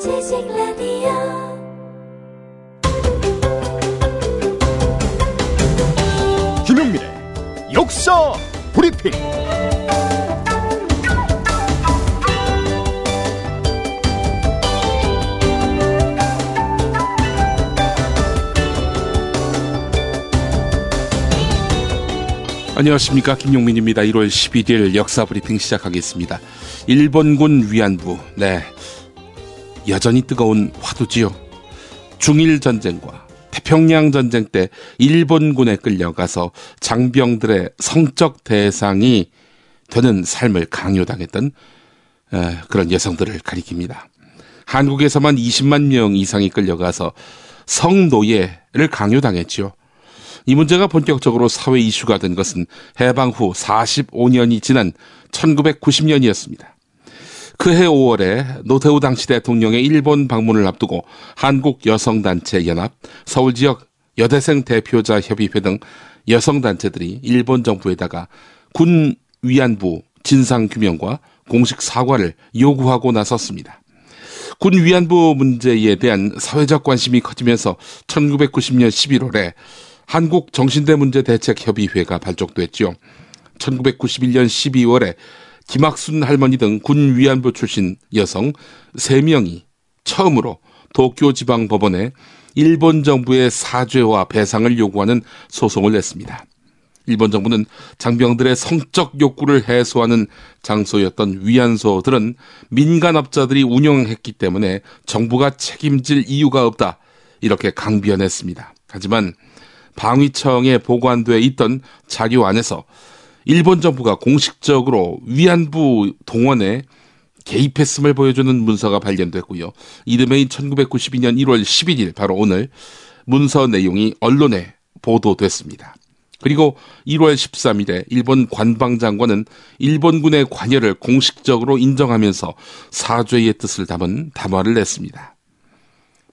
지식 라디오 김용민의 역사 브리핑. 안녕하십니까 김용민입니다. 1월 11일 역사 브리핑 시작하겠습니다. 일본군 위안부 네 여전히 뜨거운 화두지요. 중일 전쟁과 태평양 전쟁 때 일본군에 끌려가서 장병들의 성적 대상이 되는 삶을 강요당했던 에, 그런 여성들을 가리킵니다. 한국에서만 20만 명 이상이 끌려가서 성노예를 강요당했지요. 이 문제가 본격적으로 사회 이슈가 된 것은 해방 후 45년이 지난 1990년이었습니다. 그해 5월에 노태우 당시 대통령의 일본 방문을 앞두고 한국 여성단체 연합, 서울 지역 여대생 대표자 협의회 등 여성단체들이 일본 정부에다가 군 위안부 진상 규명과 공식 사과를 요구하고 나섰습니다. 군 위안부 문제에 대한 사회적 관심이 커지면서 1990년 11월에 한국 정신대 문제 대책 협의회가 발족됐지요. 1991년 12월에 김학순 할머니 등 군 위안부 출신 여성 3명이 처음으로 도쿄 지방 법원에 일본 정부의 사죄와 배상을 요구하는 소송을 냈습니다. 일본 정부는 장병들의 성적 욕구를 해소하는 장소였던 위안소들은 민간업자들이 운영했기 때문에 정부가 책임질 이유가 없다. 이렇게 강변했습니다. 하지만 방위청에 보관돼 있던 자료 안에서 일본 정부가 공식적으로 위안부 동원에 개입했음을 보여주는 문서가 발견됐고요. 이듬해인 1992년 1월 11일 바로 오늘 문서 내용이 언론에 보도됐습니다. 그리고 1월 13일에 일본 관방장관은 일본군의 관여를 공식적으로 인정하면서 사죄의 뜻을 담은 담화를 냈습니다.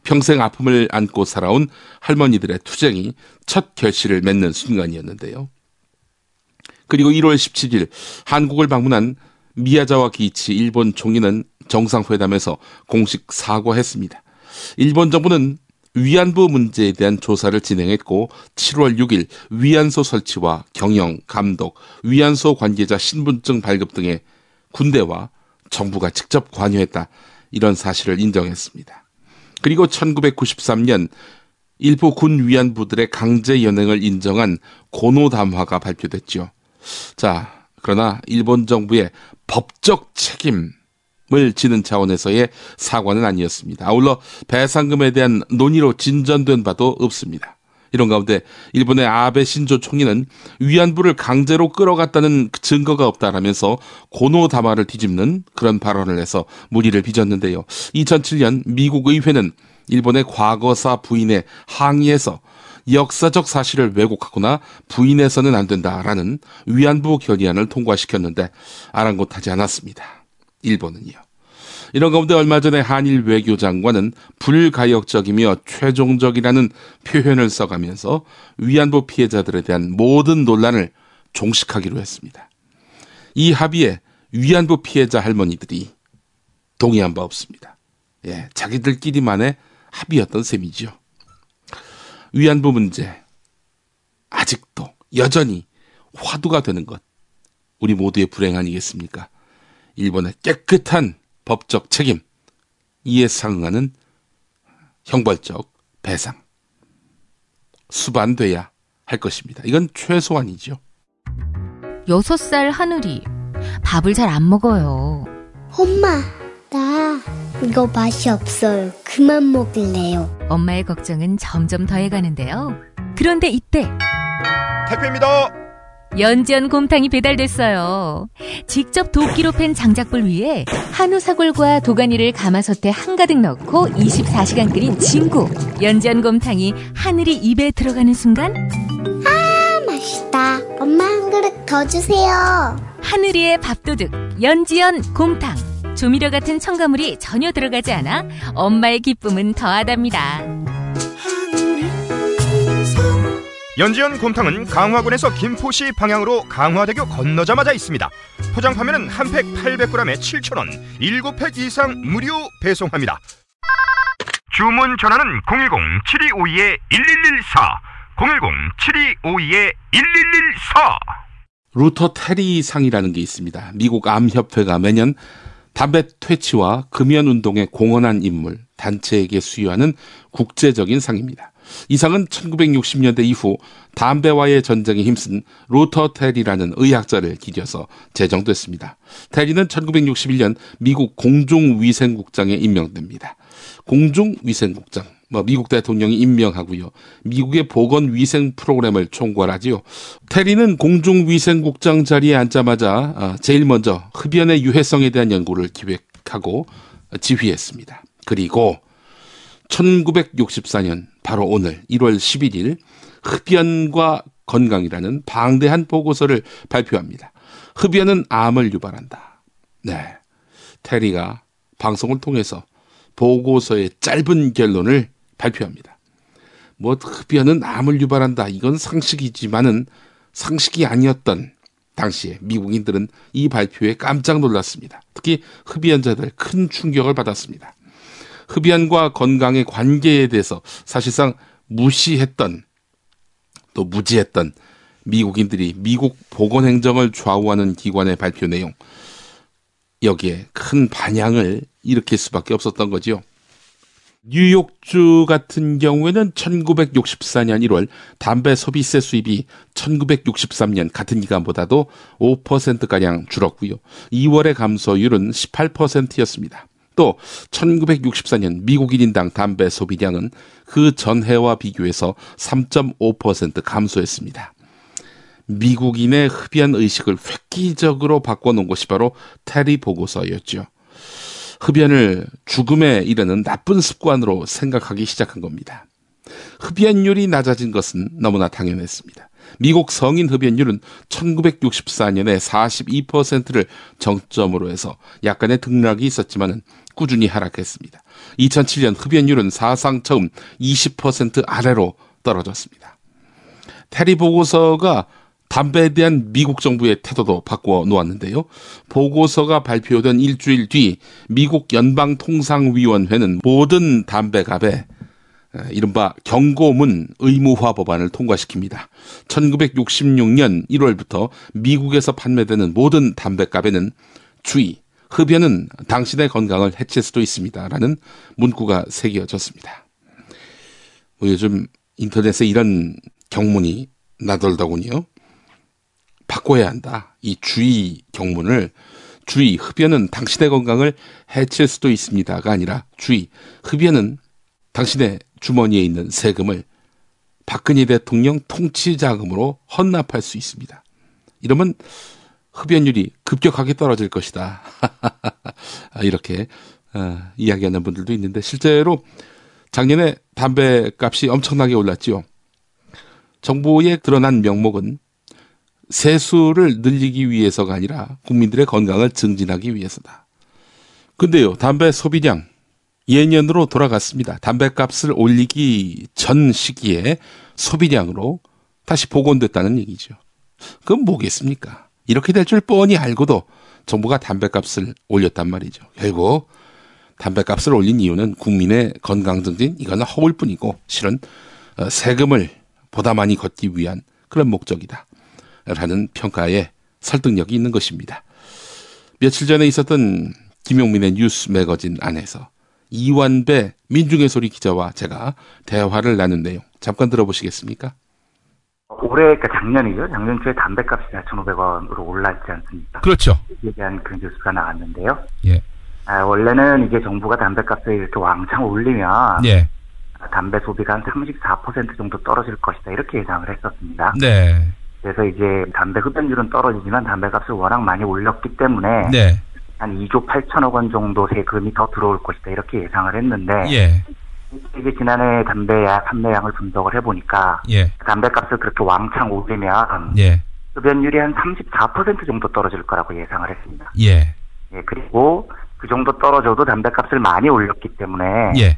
평생 아픔을 안고 살아온 할머니들의 투쟁이 첫 결실을 맺는 순간이었는데요. 그리고 1월 17일 한국을 방문한 미야자와 기이치 일본 총리는 정상회담에서 공식 사과했습니다. 일본 정부는 위안부 문제에 대한 조사를 진행했고 7월 6일 위안소 설치와 경영, 감독, 위안소 관계자 신분증 발급 등의 군대와 정부가 직접 관여했다. 이런 사실을 인정했습니다. 그리고 1993년 일부 군 위안부들의 강제 연행을 인정한 고노 담화가 발표됐죠. 자, 그러나 일본 정부의 법적 책임 을 지는 차원에서의 사과는 아니었습니다. 아울러 배상금에 대한 논의로 진전된 바도 없습니다. 이런 가운데 일본의 아베 신조 총리는 위안부를 강제로 끌어갔다는 증거가 없다라면서 고노 담화를 뒤집는 그런 발언을 해서 무리를 빚었는데요. 2007년 미국 의회는 일본의 과거사 부인에 항의해서 역사적 사실을 왜곡하거나 부인해서는 안 된다라는 위안부 결의안을 통과시켰는데 아랑곳하지 않았습니다. 일본은요. 이런 가운데 얼마 전에 한일 외교장관은 불가역적이며 최종적이라는 표현을 써가면서 위안부 피해자들에 대한 모든 논란을 종식하기로 했습니다. 이 합의에 위안부 피해자 할머니들이 동의한 바 없습니다. 예, 자기들끼리만의 합의였던 셈이죠. 위안부 문제 아직도 여전히 화두가 되는 것 우리 모두의 불행 아니겠습니까? 일본의 깨끗한 법적 책임 이에 상응하는 형벌적 배상 수반돼야 할 것입니다. 이건 최소한이죠. 여섯 살 하늘이 밥을 잘 안 먹어요. 엄마, 나 이거 맛이 없어요. 그만 먹을래요. 엄마의 걱정은 점점 더해가는데요. 그런데 이때 택배입니다. 연지연 곰탕이 배달됐어요. 직접 도끼로 팬 장작불 위에 한우 사골과 도가니를 가마솥에 한가득 넣고 24시간 끓인 진구. 연지연 곰탕이 하늘이 입에 들어가는 순간 아, 맛있다. 엄마 한 그릇 더 주세요. 하늘이의 밥도둑 연지연 곰탕. 조미료 같은 첨가물이 전혀 들어가지 않아 엄마의 기쁨은 더하답니다. 연지연 곰탕은 강화군에서 김포시 방향으로 강화대교 건너자마자 있습니다. 포장 판매는 한 팩 800g에 7,000원, 7팩 이상 무료 배송합니다. 주문 전화는 010-7252-1114 010-7252-1114 루터 테리 상이라는 게 있습니다. 미국 암협회가 매년 담배 퇴치와 금연 운동에 공헌한 인물, 단체에게 수여하는 국제적인 상입니다. 이 상은 1960년대 이후 담배와의 전쟁에 힘쓴 루터 테리라는 의학자를 기려서 제정됐습니다. 테리는 1961년 미국 공중위생국장에 임명됩니다. 공중위생국장, 뭐 미국 대통령이 임명하고요. 미국의 보건 위생 프로그램을 총괄하지요. 테리는 공중위생국장 자리에 앉자마자 어, 제일 먼저 흡연의 유해성에 대한 연구를 기획하고 지휘했습니다. 그리고 1964년 바로 오늘 1월 11일 흡연과 건강이라는 방대한 보고서를 발표합니다. 흡연은 암을 유발한다. 네. 테리가 방송을 통해서 보고서의 짧은 결론을 발표합니다. 뭐 흡연은 암을 유발한다. 이건 상식이지만은 상식이 아니었던 당시에 미국인들은 이 발표에 깜짝 놀랐습니다. 특히 흡연자들 큰 충격을 받았습니다. 흡연과 건강의 관계에 대해서 사실상 무시했던 또 무지했던 미국인들이 미국 보건행정을 좌우하는 기관의 발표 내용 여기에 큰 반향을 일으킬 수밖에 없었던 거지요. 뉴욕주 같은 경우에는 1964년 1월 담배 소비세 수입이 1963년 같은 기간보다도 5%가량 줄었고요. 2월의 감소율은 18%였습니다. 또 1964년 미국 1인당 담배 소비량은 그 전해와 비교해서 3.5% 감소했습니다. 미국인의 흡연 의식을 획기적으로 바꿔놓은 것이 바로 테리 보고서였죠. 흡연을 죽음에 이르는 나쁜 습관으로 생각하기 시작한 겁니다. 흡연율이 낮아진 것은 너무나 당연했습니다. 미국 성인 흡연율은 1964년에 42%를 정점으로 해서 약간의 등락이 있었지만 꾸준히 하락했습니다. 2007년 흡연율은 사상 처음 20% 아래로 떨어졌습니다. 테리 보고서가 담배에 대한 미국 정부의 태도도 바꿔 놓았는데요. 보고서가 발표된 일주일 뒤 미국 연방통상위원회는 모든 담배갑에 이른바 경고문 의무화 법안을 통과시킵니다. 1966년 1월부터 미국에서 판매되는 모든 담배갑에는 주의, 흡연은 당신의 건강을 해칠 수도 있습니다. 라는 문구가 새겨졌습니다. 뭐 요즘 인터넷에 이런 경문이 나돌더군요. 바꿔야 한다. 이 주의 경문을 주의, 흡연은 당신의 건강을 해칠 수도 있습니다가 아니라 주의, 흡연은 당신의 주머니에 있는 세금을 박근혜 대통령 통치 자금으로 헌납할 수 있습니다. 이러면 흡연율이 급격하게 떨어질 것이다. 이렇게 어, 이야기하는 분들도 있는데 실제로 작년에 담배 값이 엄청나게 올랐지요. 정부에 드러난 명목은 세수를 늘리기 위해서가 아니라 국민들의 건강을 증진하기 위해서다. 근데요, 담배 소비량 예년으로 돌아갔습니다. 담배값을 올리기 전 시기에 소비량으로 다시 복원됐다는 얘기죠. 그건 뭐겠습니까? 이렇게 될 줄 뻔히 알고도 정부가 담배값을 올렸단 말이죠. 결국 담배값을 올린 이유는 국민의 건강 증진 이거는 허울 뿐이고 실은 어, 세금을 보다 많이 걷기 위한 그런 목적이다. 라는 평가에 설득력이 있는 것입니다. 며칠 전에 있었던 김용민의 뉴스 매거진 안에서 이완배 민중의 소리 기자와 제가 대화를 나눈 내용 잠깐 들어보시겠습니까? 올해 그러니까 작년이죠. 작년 초에 담배값이 4,500원으로 올랐지 않습니까? 그렇죠. 이에 대한 그런 뉴스가 나왔는데요. 예. 아, 원래는 이게 정부가 담배값을 이렇게 왕창 올리면 예. 담배 소비가 한 34% 정도 떨어질 것이다 이렇게 예상을 했었습니다. 네. 그래서 이제 담배 흡연율은 떨어지지만 담배값을 워낙 많이 올렸기 때문에 네. 한 2조 8천억 원 정도 세금이 더 들어올 것이다 이렇게 예상을 했는데 예. 이게 지난해 담배 판매량을 분석을 해보니까 예. 담배값을 그렇게 왕창 올리면 예. 흡연율이 한 34% 정도 떨어질 거라고 예상을 했습니다. 예. 예, 그리고 그 정도 떨어져도 담배값을 많이 올렸기 때문에 예.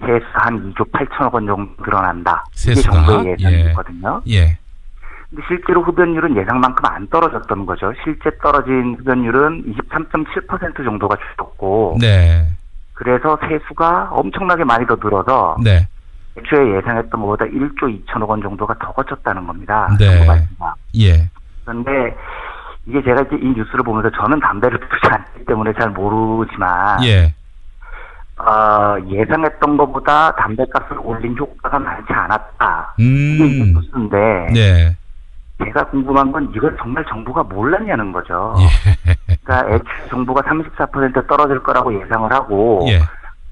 세수 한 2조 8천억 원 정도 늘어난다. 이게 세수가? 정부의 예상이거든요. 예. 근데 실제로 흡연율은 예상만큼 안 떨어졌던 거죠. 실제 떨어진 흡연율은 23.7% 정도가 줄었고 네. 그래서 세수가 엄청나게 많이 더 늘어서 네. 애초에 예상했던 것보다 1조 2천억 원 정도가 더 거쳤다는 겁니다. 네. 정부. 예. 그런데 이게 제가 이제 이 뉴스를 보면서 저는 담배를 피우지 않기 때문에 잘 모르지만 예. 어, 예상했던 것보다 담배값을 올린 효과가 많지 않았다. 이게 음. 뉴스인데 네. 제가 궁금한 건 이걸 정말 정부가 몰랐냐는 거죠. 예. 그러니까 애초에 정부가 34% 떨어질 거라고 예상을 하고 예.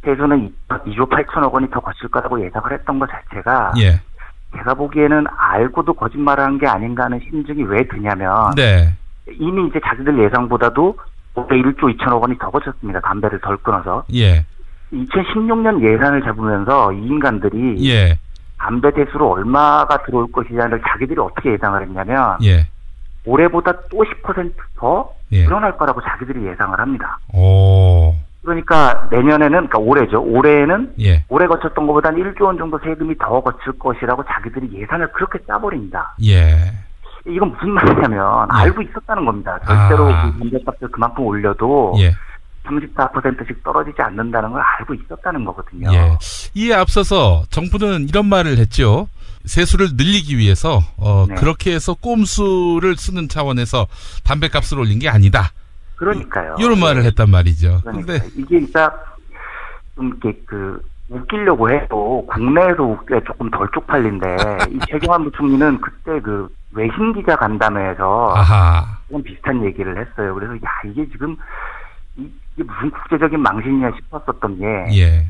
세수는 2조 8천억 원이 더 거칠 거라고 예상을 했던 것 자체가 예. 제가 보기에는 알고도 거짓말한 게 아닌가 하는 심증이 왜 드냐면 네. 이미 이제 자기들 예상보다도 올해 1조 2천억 원이 더 거쳤습니다. 담배를 덜 끊어서. 예. 2016년 예산을 잡으면서 이 인간들이 예. 담배 대수로 얼마가 들어올 것이냐를 자기들이 어떻게 예상을 했냐면 예. 올해보다 또 10%더 예. 늘어날 거라고 자기들이 예상을 합니다. 오. 그러니까 내년에는 그러니까 올해죠. 올해에는 예. 올해 거쳤던 것보다는 1조 원 정도 세금이 더 거칠 것이라고 자기들이 예산을 그렇게 짜버립니다. 예. 이건 무슨 말이냐면 예. 알고 있었다는 겁니다. 절대로 아. 그 담배값을 그만큼 올려도 예. 34%씩 떨어지지 않는다는 걸 알고 있었다는 거거든요. 예. 이에 앞서서 정부는 이런 말을 했죠. 세수를 늘리기 위해서 어, 네. 그렇게 해서 꼼수를 쓰는 차원에서 담배값을 올린 게 아니다. 그러니까요. 이런 말을 했단 말이죠. 근데 이게 진짜 좀 이렇게 그 웃기려고 해도 국내에서 웃기가 조금 덜 쪽팔린데 이 최경환 부총리는 그때 그 외신 기자 간담회에서 아하. 좀 비슷한 얘기를 했어요. 그래서 야 이게 지금 이- 이게 무슨 국제적인 망신이냐 싶었었던 게 예.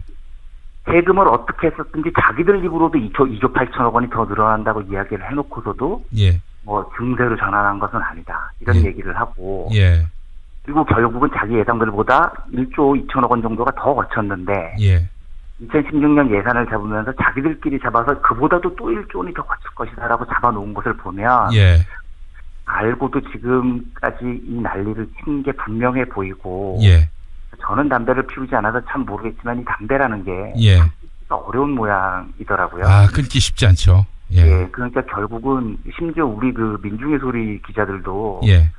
세금을 어떻게 했었든지 자기들 입으로도 2조, 2조 8천억 원이 더 늘어난다고 이야기를 해놓고서도 예. 뭐 증세로 전환한 것은 아니다 이런 예. 얘기를 하고 예. 그리고 결국은 자기 예상들보다 1조 2천억 원 정도가 더 거쳤는데 예. 2016년 예산을 잡으면서 자기들끼리 잡아서 그보다도 또 1조 원이 더 거칠 것이다라고 잡아놓은 것을 보면 예. 알고도 지금까지 이 난리를 친 게 분명해 보이고 예. 저는 담배를 피우지 않아서 참 모르겠지만 이 담배라는 게 예. 어려운 모양이더라고요. 아, 끊기 쉽지 않죠. 예. 예, 그러니까 결국은 심지어 우리 그 민중의 소리 기자들도 예.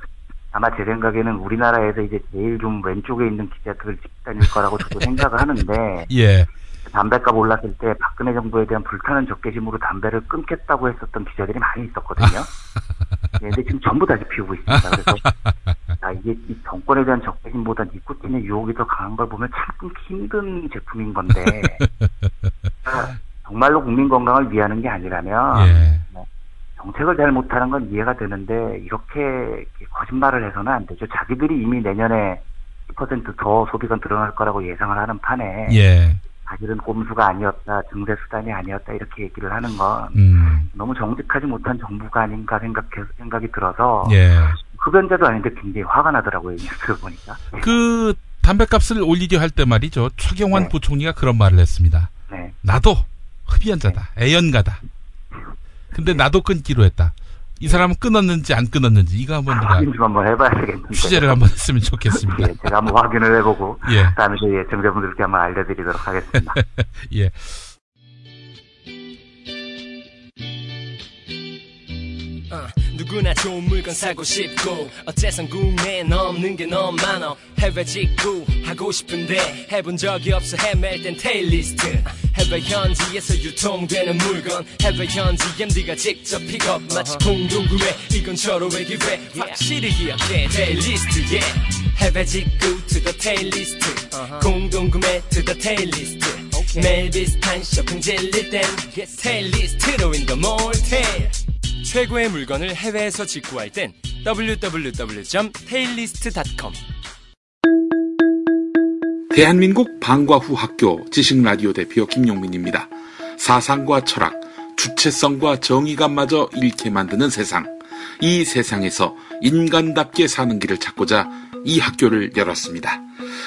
아마 제 생각에는 우리나라에서 이제 제일 좀 왼쪽에 있는 기자들 집단일 거라고 저도 생각을 하는데 예. 담배값 올랐을 때 박근혜 정부에 대한 불타는 적개심으로 담배를 끊겠다고 했었던 기자들이 많이 있었거든요. 예, 근데 지금 전부 다시 피우고 있습니다. 그래서 아 이게 이 정권에 대한 적개심보다 니코틴의 유혹이 더 강한 걸 보면 참 끊기 힘든 제품인 건데 아, 정말로 국민 건강을 위하는 게 아니라면 예. 정책을 잘 못하는 건 이해가 되는데 이렇게 거짓말을 해서는 안 되죠. 자기들이 이미 내년에 10%더 소비가 늘어날 거라고 예상을 하는 판에 예. 사실은 꼼수가 아니었다, 증세 수단이 아니었다 이렇게 얘기를 하는 건 음. 너무 정직하지 못한 정부가 아닌가 생각 생각이 들어서 예. 흡연자도 아닌데 굉장히 화가 나더라고요 이 뉴스를 보니까. 그 담배값을 올리려 할 때 말이죠. 최경환 네. 부총리가 그런 말을 했습니다. 네, 나도 흡연자다. 애연가다. 근데 나도 끊기로 했다. 이 사람은 끊었는지 안 끊었는지 이거 한번 우리가 확인 좀 한번 해봐야 되겠는데. 취재를 한번 했으면 좋겠습니다. 예, 제가 한번 확인을 해보고 예. 다음에 저희 청자분들께 한번 알려드리도록 하겠습니다. 예. 어, 누구나 좋은 물건 사고 싶고 어째선 국내엔 없는 게 너무 많아. 해외 직구 하고 싶은데 해본 적이 없어. 헤맬 땐 테일리스트. 해외 현지에서 유통되는 물건. 해외 현지 MD가 직접 픽업 마치 공동구매. 이건 절호의 기회. 확실히 기억해. 테일리스트 yeah. 해외 직구 to the 테일리스트. 공동구매 to the 테일리스트. 매일 비슷한 쇼핑 질릴 땐 테일리스트로 in the mall 테일 최고의 물건을 해외에서 직구할 땐 www.taillist.com 대한민국 방과 후 학교 지식 라디오 대표 김용민입니다. 사상과 철학, 주체성과 정의감마저 잃게 만드는 세상. 이 세상에서 인간답게 사는 길을 찾고자 이 학교를 열었습니다.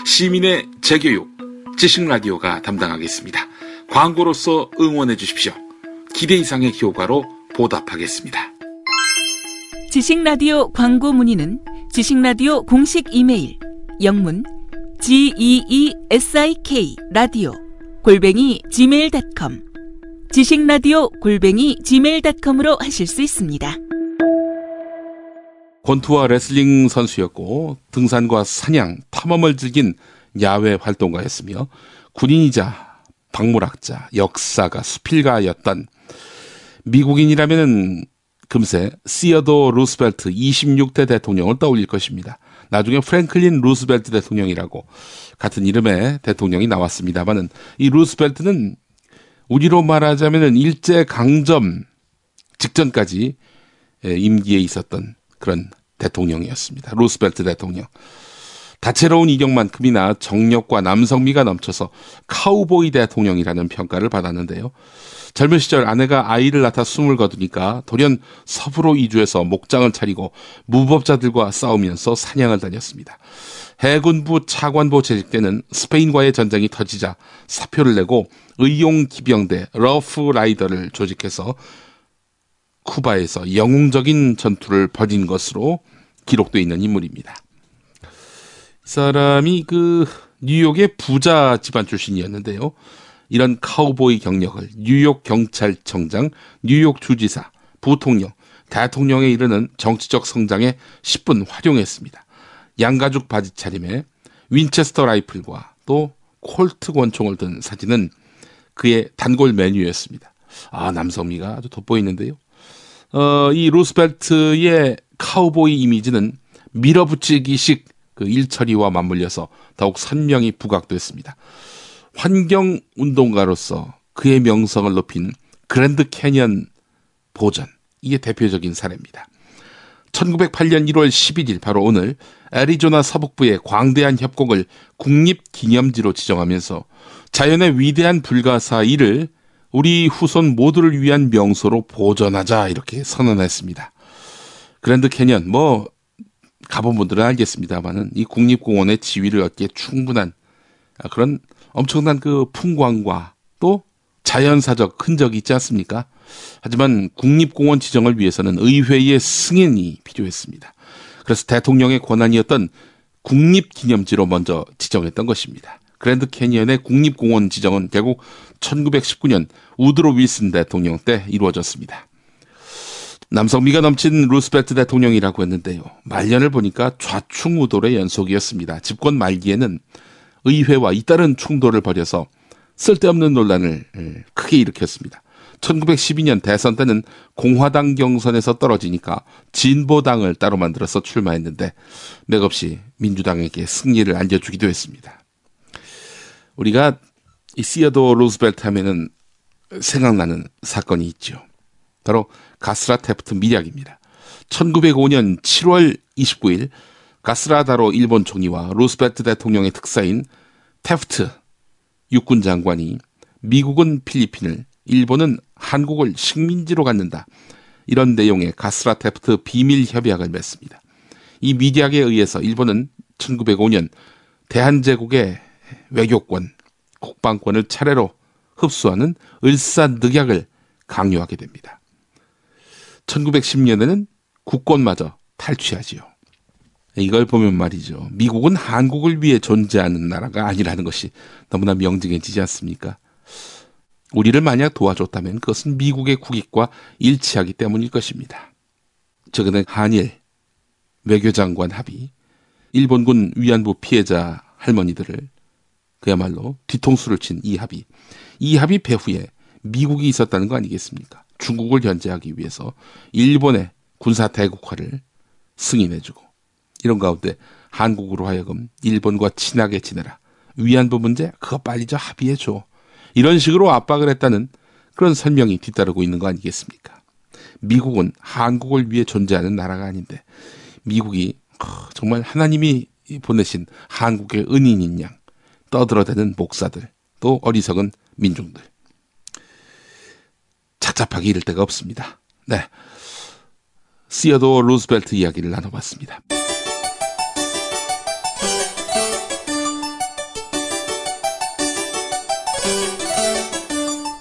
시민의 재교육, 지식라디오가 담당하겠습니다. 광고로서 응원해 주십시오. 기대 이상의 효과로 보답하겠습니다. 지식라디오 광고 문의는 지식라디오 공식 이메일 영문 geesik 라디오 골뱅이 gmail.com 지식라디오 골뱅이 gmail.com으로 하실 수 있습니다. 권투와 레슬링 선수였고 등산과 사냥, 탐험을 즐긴 야외 활동가였으며 군인이자 박물학자, 역사가 수필가였던 미국인이라면은 금세 시어도어 루스벨트 26대 대통령을 떠올릴 것입니다. 나중에 프랭클린 루스벨트 대통령이라고 같은 이름의 대통령이 나왔습니다만은 이 루스벨트는 우리로 말하자면은 일제 강점 직전까지 예, 임기에 있었던 그런 대통령이었습니다. 루스벨트 대통령. 다채로운 이력만큼이나 정력과 남성미가 넘쳐서 카우보이 대통령이라는 평가를 받았는데요. 젊은 시절 아내가 아이를 낳아 숨을 거두니까 돌연 서부로 이주해서 목장을 차리고 무법자들과 싸우면서 사냥을 다녔습니다. 해군부 차관보 재직 때는 스페인과의 전쟁이 터지자 사표를 내고 의용 기병대 러프 라이더를 조직해서 쿠바에서 영웅적인 전투를 벌인 것으로 기록되어 있는 인물입니다. 이 사람이 그 뉴욕의 부자 집안 출신이었는데요. 이런 카우보이 경력을 뉴욕 경찰청장, 뉴욕 주지사, 부통령, 대통령에 이르는 정치적 성장에 십분 활용했습니다. 양가죽 바지 차림에 윈체스터 라이플과 또 콜트 권총을 든 사진은 그의 단골 메뉴였습니다. 아, 남성미가 아주 돋보이는데요. 어, 이 루스벨트의 카우보이 이미지는 밀어붙이기식 그 일처리와 맞물려서 더욱 선명히 부각됐습니다. 환경 운동가로서 그의 명성을 높인 그랜드 캐년 보전 이게 대표적인 사례입니다. 1908년 1월 11일 바로 오늘 애리조나 서북부의 광대한 협곡을 국립기념지로 지정하면서 자연의 위대한 불가사 이를 우리 후손 모두를 위한 명소로 보존하자 이렇게 선언했습니다. 그랜드 캐년 뭐 가본 분들은 알겠습니다만은 이 국립공원의 지위를 얻기에 충분한 그런 엄청난 그 풍광과 또 자연사적 흔적이 있지 않습니까? 하지만 국립공원 지정을 위해서는 의회의 승인이 필요했습니다. 그래서 대통령의 권한이었던 국립기념지로 먼저 지정했던 것입니다. 그랜드 캐니언의 국립공원 지정은 결국 1919년 우드로 윌슨 대통령 때 이루어졌습니다. 남성미가 넘친 루스벨트 대통령이라고 했는데요. 말년을 보니까 좌충우돌의 연속이었습니다. 집권 말기에는 의회와 잇따른 충돌을 벌여서 쓸데없는 논란을 크게 일으켰습니다. 1912년 대선 때는 공화당 경선에서 떨어지니까 진보당을 따로 만들어서 출마했는데 맥없이 민주당에게 승리를 안겨주기도 했습니다. 우리가 이 시어도어 루스벨트 하면은 생각나는 사건이 있죠. 바로 가쓰라 태프트 밀약입니다. 1905년 7월 29일 가쓰라 다로 일본 총리와 루스벨트 대통령의 특사인 태프트 육군 장관이 미국은 필리핀을, 일본은 한국을 식민지로 갖는다. 이런 내용의 가쓰라 태프트 비밀 협약을 맺습니다. 이 밀약에 의해서 일본은 1905년 대한제국의 외교권, 국방권을 차례로 흡수하는 을사늑약을 강요하게 됩니다. 1910년에는 국권마저 탈취하지요. 이걸 보면 말이죠. 미국은 한국을 위해 존재하는 나라가 아니라는 것이 너무나 명징해지지 않습니까? 우리를 만약 도와줬다면 그것은 미국의 국익과 일치하기 때문일 것입니다. 최근에 한일 외교장관 합의, 일본군 위안부 피해자 할머니들을 그야말로 뒤통수를 친 이 합의. 이 합의 배후에 미국이 있었다는 거 아니겠습니까? 중국을 견제하기 위해서 일본의 군사 대국화를 승인해주고 이런 가운데 한국으로 하여금 일본과 친하게 지내라. 위안부 문제 그거 빨리 저 합의해줘. 이런 식으로 압박을 했다는 그런 설명이 뒤따르고 있는 거 아니겠습니까? 미국은 한국을 위해 존재하는 나라가 아닌데 미국이 정말 하나님이 보내신 한국의 은인인 양 떠들어대는 목사들 또 어리석은 민중들 착잡하기 이를 데가 없습니다. 네. 시어도 루스벨트 이야기를 나눠봤습니다.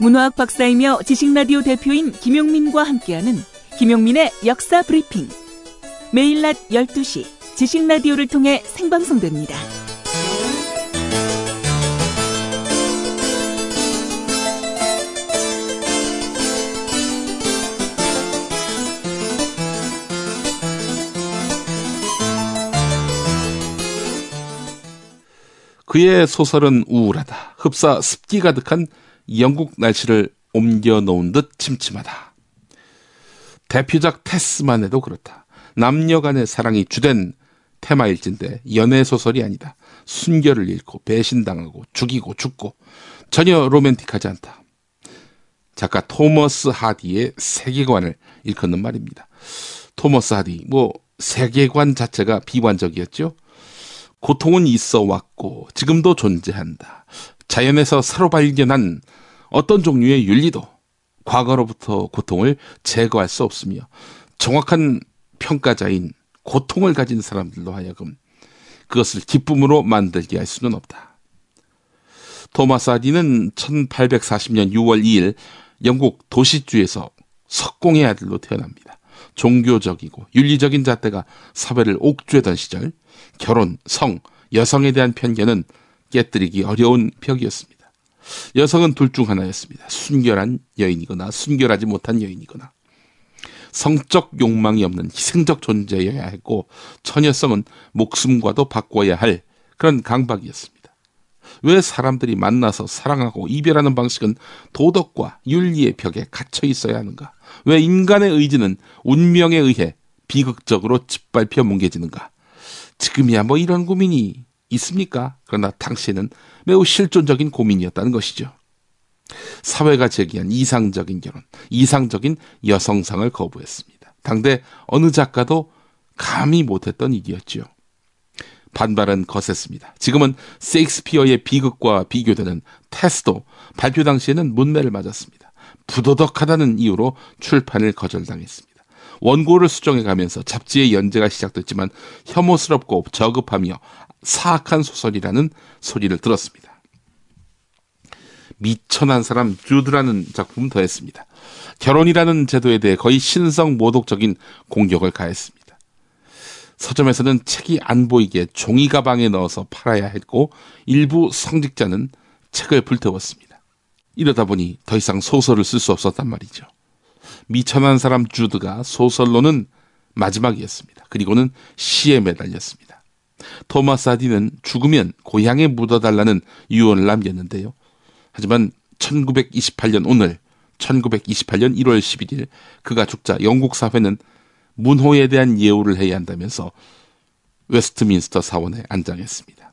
문화학 박사이며 지식라디오 대표인 김용민과 함께하는 김용민의 역사 브리핑. 매일 낮 12시 지식라디오를 통해 생방송됩니다. 그의 소설은 우울하다. 흡사 습기 가득한 영국 날씨를 옮겨 놓은 듯 침침하다. 대표작 테스만 해도 그렇다. 남녀 간의 사랑이 주된 테마일진데 연애 소설이 아니다. 순결을 잃고 배신당하고 죽이고 죽고 전혀 로맨틱하지 않다. 작가 토머스 하디의 세계관을 일컫는 말입니다. 토머스 하디, 뭐 세계관 자체가 비관적이었죠. 고통은 있어 왔고 지금도 존재한다. 자연에서 새로 발견한 어떤 종류의 윤리도 과거로부터 고통을 제거할 수 없으며 정확한 평가자인 고통을 가진 사람들로 하여금 그것을 기쁨으로 만들게 할 수는 없다. 토마스 아디는 1840년 6월 2일 영국 도시주에서 석공의 아들로 태어납니다. 종교적이고 윤리적인 잣대가 사회를 옥죄던 시절 결혼, 성, 여성에 대한 편견은 깨뜨리기 어려운 벽이었습니다. 여성은 둘 중 하나였습니다. 순결한 여인이거나 순결하지 못한 여인이거나 성적 욕망이 없는 희생적 존재여야 했고 처녀성은 목숨과도 바꿔야 할 그런 강박이었습니다. 왜 사람들이 만나서 사랑하고 이별하는 방식은 도덕과 윤리의 벽에 갇혀 있어야 하는가? 왜 인간의 의지는 운명에 의해 비극적으로 짓밟혀 뭉개지는가? 지금이야 뭐 이런 고민이 있습니까? 그러나 당시에는 매우 실존적인 고민이었다는 것이죠. 사회가 제기한 이상적인 결혼, 이상적인 여성상을 거부했습니다. 당대 어느 작가도 감히 못했던 일이었죠. 반발은 거셌습니다. 지금은 세익스피어의 비극과 비교되는 테스도 발표 당시에는 문매를 맞았습니다. 부도덕하다는 이유로 출판을 거절당했습니다. 원고를 수정해 가면서 잡지의 연재가 시작됐지만 혐오스럽고 저급하며 사악한 소설이라는 소리를 들었습니다. 미천한 사람 주드라는 작품 더했습니다. 결혼이라는 제도에 대해 거의 신성 모독적인 공격을 가했습니다. 서점에서는 책이 안 보이게 종이 가방에 넣어서 팔아야 했고 일부 성직자는 책을 불태웠습니다. 이러다 보니 더 이상 소설을 쓸 수 없었단 말이죠. 미천한 사람 주드가 소설로는 마지막이었습니다. 그리고는 시에 매달렸습니다. 토마스 아디는 죽으면 고향에 묻어달라는 유언을 남겼는데요. 하지만 1928년 오늘 1928년 1월 11일 그가 죽자 영국 사회는 문호에 대한 예우를 해야 한다면서 웨스트민스터 사원에 안장했습니다.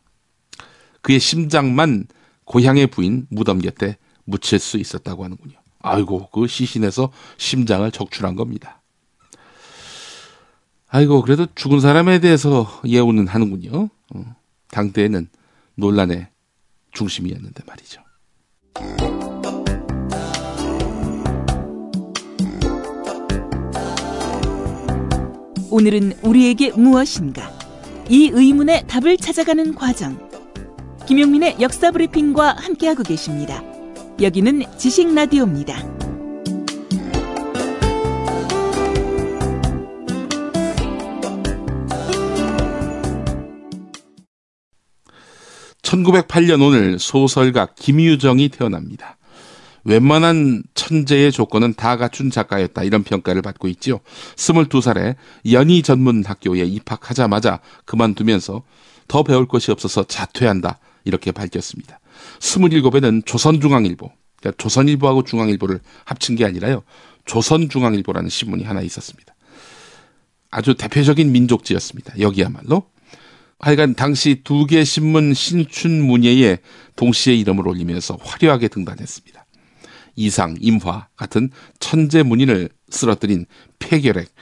그의 심장만 고향의 부인 무덤 곁에 묻힐 수 있었다고 하는군요. 아이고, 그 시신에서 심장을 적출한 겁니다. 아이고, 그래도 죽은 사람에 대해서 예우는 하는군요. 어, 당대에는 논란의 중심이었는데 말이죠. 오늘은 우리에게 무엇인가? 이 의문의 답을 찾아가는 과정. 김용민의 역사 브리핑과 함께하고 계십니다. 여기는 지식 라디오입니다. (1908년) 오늘 소설가 김유정이 태어납니다. 웬만한 천재의 조건은 다 갖춘 작가였다. 이런 평가를 받고 있지요. 22살에 연희 전문 학교에 입학하자마자 그만두면서 더 배울 것이 없어서 자퇴한다. 이렇게 밝혔습니다. 27에는 조선중앙일보, 그러니까 조선일보하고 중앙일보를 합친 게 아니라요. 조선중앙일보라는 신문이 하나 있었습니다. 아주 대표적인 민족지였습니다. 여기야말로. 하여간 당시 두 개 신문 신춘 문예에 동시에 이름을 올리면서 화려하게 등단했습니다. 이상, 임화 같은 천재 문인을 쓰러뜨린 폐결핵.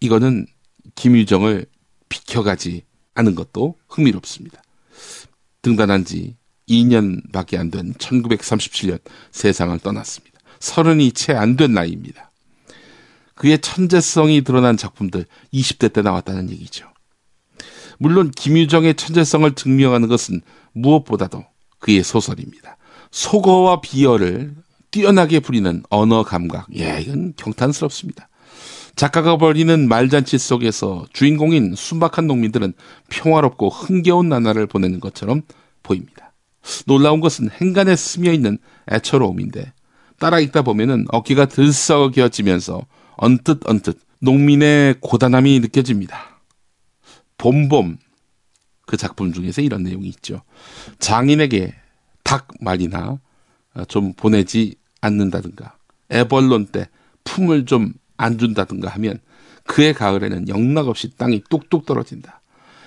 이거는 김유정을 비켜가지 않은 것도 흥미롭습니다. 등단한 지 2년밖에 안 된 1937년 세상을 떠났습니다. 서른이 채 안 된 나이입니다. 그의 천재성이 드러난 작품들 20대 때 나왔다는 얘기죠. 물론 김유정의 천재성을 증명하는 것은 무엇보다도 그의 소설입니다. 소거와 비어를 뛰어나게 부리는 언어 감각. 예, 이건 경탄스럽습니다. 작가가 벌이는 말잔치 속에서 주인공인 순박한 농민들은 평화롭고 흥겨운 나날을 보내는 것처럼 보입니다. 놀라운 것은 행간에 스며 있는 애처로움인데 따라 읽다 보면은 어깨가 들썩여지면서 언뜻 언뜻 농민의 고단함이 느껴집니다. 봄봄 그 작품 중에서 이런 내용이 있죠. 장인에게 닭 말이나 어, 좀 보내지 않는다든가 애벌론 때 품을 좀 안 준다든가 하면 그의 가을에는 영락없이 땅이 뚝뚝 떨어진다.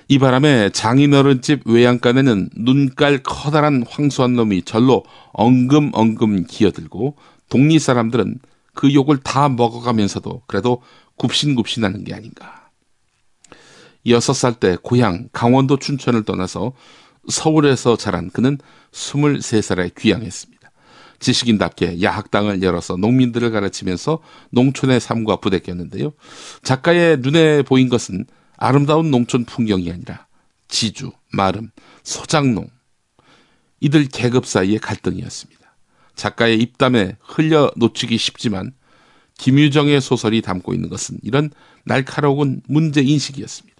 이 바람에 장인어른 집 외양간에는 눈깔 커다란 황소한 놈이 절로 엉금엉금 기어들고 독리 사람들은 그 욕을 다 먹어가면서도 그래도 굽신굽신하는 게 아닌가. 여섯 살 때 고향 강원도 춘천을 떠나서 서울에서 자란 그는 23살에 귀향했습니다. 지식인답게 야학당을 열어서 농민들을 가르치면서 농촌의 삶과 부대꼈는데요. 작가의 눈에 보인 것은 아름다운 농촌 풍경이 아니라 지주, 마름, 소장농 이들 계급 사이의 갈등이었습니다. 작가의 입담에 흘려 놓치기 쉽지만 김유정의 소설이 담고 있는 것은 이런 날카로운 문제 인식이었습니다.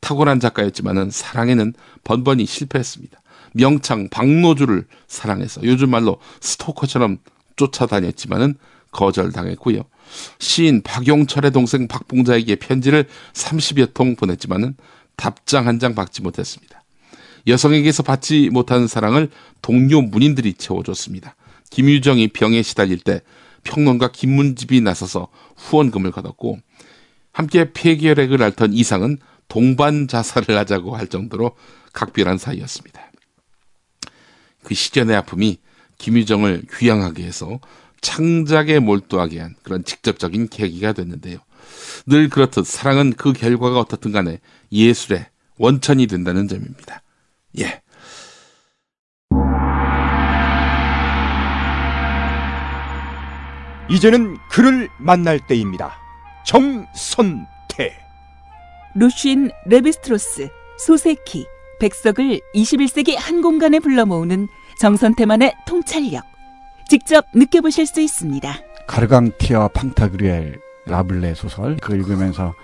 탁월한 작가였지만은 사랑에는 번번이 실패했습니다. 명창 박노주를 사랑해서 요즘 말로 스토커처럼 쫓아다녔지만은 거절당했고요. 시인 박용철의 동생 박봉자에게 편지를 30여 통 보냈지만은 답장 한 장 받지 못했습니다. 여성에게서 받지 못한 사랑을 동료 문인들이 채워줬습니다. 김유정이 병에 시달릴 때 평론가 김문집이 나서서 후원금을 거뒀고 함께 폐결핵을 앓던 이상은 동반 자살을 하자고 할 정도로 각별한 사이였습니다. 그 시련의 아픔이 김유정을 귀향하게 해서 창작에 몰두하게 한 그런 직접적인 계기가 됐는데요. 늘 그렇듯 사랑은 그 결과가 어떻든 간에 예술의 원천이 된다는 점입니다. 예. 이제는 그를 만날 때입니다. 정선태. 루쉰 레비스트로스, 소세키, 백석을 21세기 한 공간에 불러 모으는 정선태만의 통찰력. 직접 느껴보실 수 있습니다. 가르강튀아 팡타그뤼엘 라블레 소설 그걸 읽으면서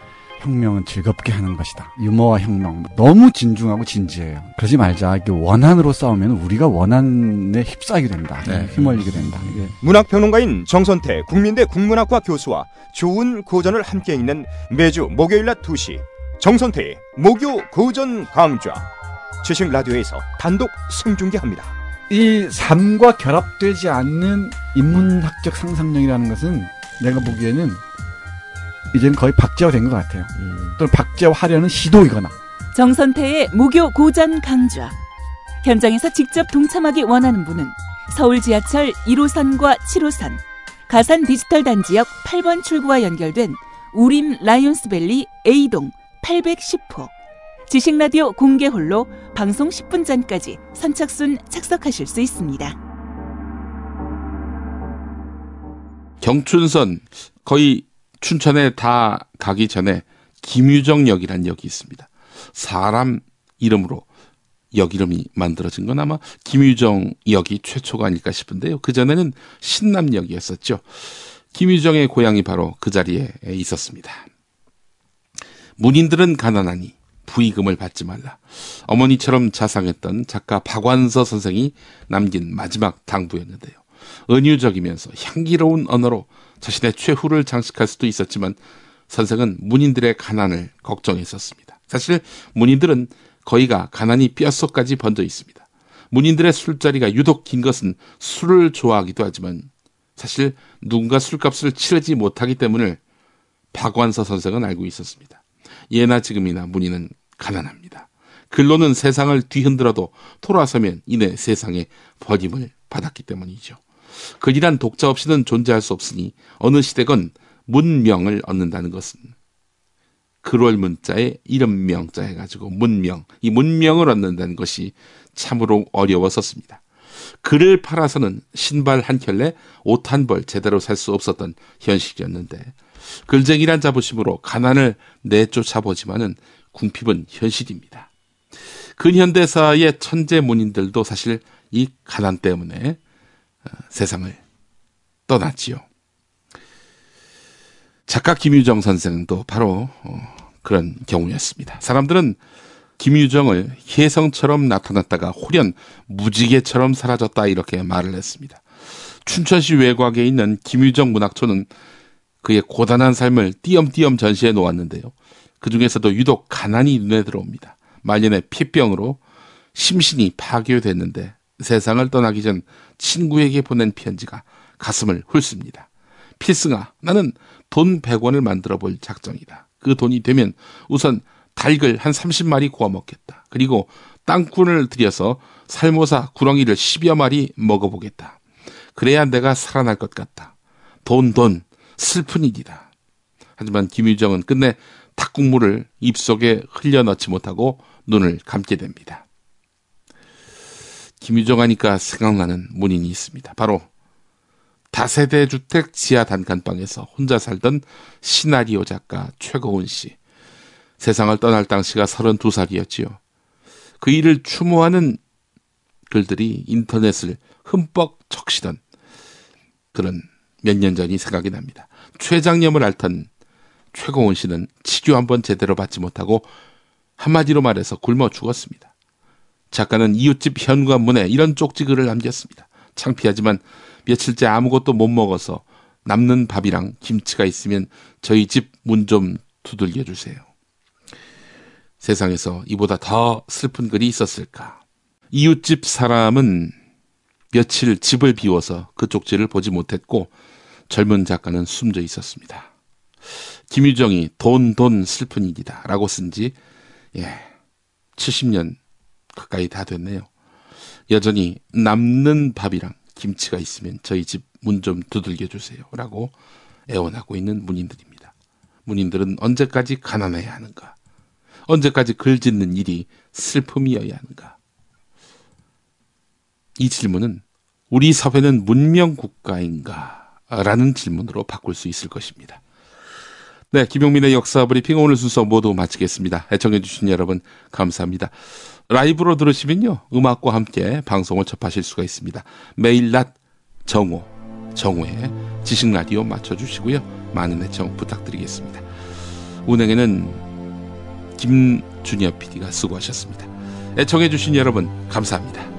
혁명은 즐겁게 하는 것이다. 유머와 혁명 너무 진중하고 진지해요. 그러지 말자. 이게 원한으로 싸우면 우리가 원한에 휩싸이게 된다. 네. 휘말리게 된다. 이게 문학 평론가인 정선태 국민대 국문학과 교수와 좋은 고전을 함께 읽는 매주 목요일 낮 2시 정선태의 목요 고전 강좌 지식 라디오에서 단독 생중계합니다. 이 삶과 결합되지 않는 인문학적 상상력이라는 것은 내가 보기에는 이제는 거의 박제화 된 것 같아요. 또는 박제화하려는 시도이거나 정선태의 무교 고전 강좌. 현장에서 직접 동참하기 원하는 분은 서울 지하철 1호선과 7호선, 가산 디지털 단지역 8번 출구와 연결된 우림 라이온스밸리 A동 810호. 지식라디오 공개홀로 방송 10분 전까지 선착순 착석하실 수 있습니다. 경춘선 거의 춘천에 다 가기 전에 김유정역이라는 역이 있습니다. 사람 이름으로 역 이름이 만들어진 건 아마 김유정 역이 최초가 아닐까 싶은데요. 그 전에는 신남역이었었죠. 김유정의 고향이 바로 그 자리에 있었습니다. 문인들은 가난하니 부의금을 받지 말라. 어머니처럼 자상했던 작가 박완서 선생이 남긴 마지막 당부였는데요. 은유적이면서 향기로운 언어로 자신의 최후를 장식할 수도 있었지만 선생은 문인들의 가난을 걱정했었습니다. 사실 문인들은 거의가 가난이 뼛속까지 번져 있습니다. 문인들의 술자리가 유독 긴 것은 술을 좋아하기도 하지만 사실 누군가 술값을 치르지 못하기 때문을 박완서 선생은 알고 있었습니다. 예나 지금이나 문인은 가난합니다. 글로는 세상을 뒤흔들어도 돌아서면 이내 세상에 버림을 받았기 때문이죠. 글이란 독자 없이는 존재할 수 없으니 어느 시대건 문명을 얻는다는 것은 글월 문자에 이름 명자 해가지고 문명, 이 문명을 얻는다는 것이 참으로 어려웠었습니다. 글을 팔아서는 신발 한 켤레, 옷 한 벌 제대로 살 수 없었던 현실이었는데 글쟁이란 자부심으로 가난을 내쫓아보지만은 궁핍은 현실입니다. 근현대사의 천재 문인들도 사실 이 가난 때문에 어, 세상을 떠났지요. 작가 김유정 선생도 바로 어, 그런 경우였습니다. 사람들은 김유정을 혜성처럼 나타났다가 홀연 무지개처럼 사라졌다 이렇게 말을 했습니다. 춘천시 외곽에 있는 김유정 문학촌은 그의 고단한 삶을 띄엄띄엄 전시해 놓았는데요. 그 중에서도 유독 가난이 눈에 들어옵니다. 말년에 피병으로 심신이 파괴됐는데 세상을 떠나기 전 친구에게 보낸 편지가 가슴을 훑습니다. 필승아, 나는 돈 100원을 만들어 볼 작정이다. 그 돈이 되면 우선 닭을 한 30마리 구워 먹겠다. 그리고 땅꾼을 들여서 살모사 구렁이를 10여 마리 먹어보겠다. 그래야 내가 살아날 것 같다. 돈, 돈, 슬픈 일이다. 하지만 김유정은 끝내 닭국물을 입속에 흘려 넣지 못하고 눈을 감게 됩니다. 김유정 하니까 생각나는 문인이 있습니다. 바로 다세대 주택 지하 단칸방에서 혼자 살던 시나리오 작가 최고은 씨. 세상을 떠날 당시가 32살이었지요. 그 일을 추모하는 글들이 인터넷을 흠뻑 적시던 그런 몇 년 전이 생각이 납니다. 최장염을 앓던 최고원 씨는 치료 한번 제대로 받지 못하고 한마디로 말해서 굶어 죽었습니다. 작가는 이웃집 현관문에 이런 쪽지 글을 남겼습니다. 창피하지만 며칠째 아무것도 못 먹어서 남는 밥이랑 김치가 있으면 저희 집 문 좀 두들겨 주세요. 세상에서 이보다 더 슬픈 글이 있었을까? 이웃집 사람은 며칠 집을 비워서 그 쪽지를 보지 못했고 젊은 작가는 숨져 있었습니다. 김유정이 돈, 돈 슬픈 일이다 라고 쓴 지 예, 70년 가까이 다 됐네요. 여전히 남는 밥이랑 김치가 있으면 저희 집 문 좀 두들겨 주세요 라고 애원하고 있는 문인들입니다. 문인들은 언제까지 가난해야 하는가? 언제까지 글 짓는 일이 슬픔이어야 하는가? 이 질문은 우리 사회는 문명 국가인가? 라는 질문으로 바꿀 수 있을 것입니다. 네, 김용민의 역사 브리핑 오늘 순서 모두 마치겠습니다. 애청해주신 여러분, 감사합니다. 라이브로 들으시면요, 음악과 함께 방송을 접하실 수가 있습니다. 매일 낮 정오, 정오에 지식라디오 맞춰주시고요. 많은 애청 부탁드리겠습니다. 운행에는 김준엽 PD가 수고하셨습니다. 애청해주신 여러분, 감사합니다.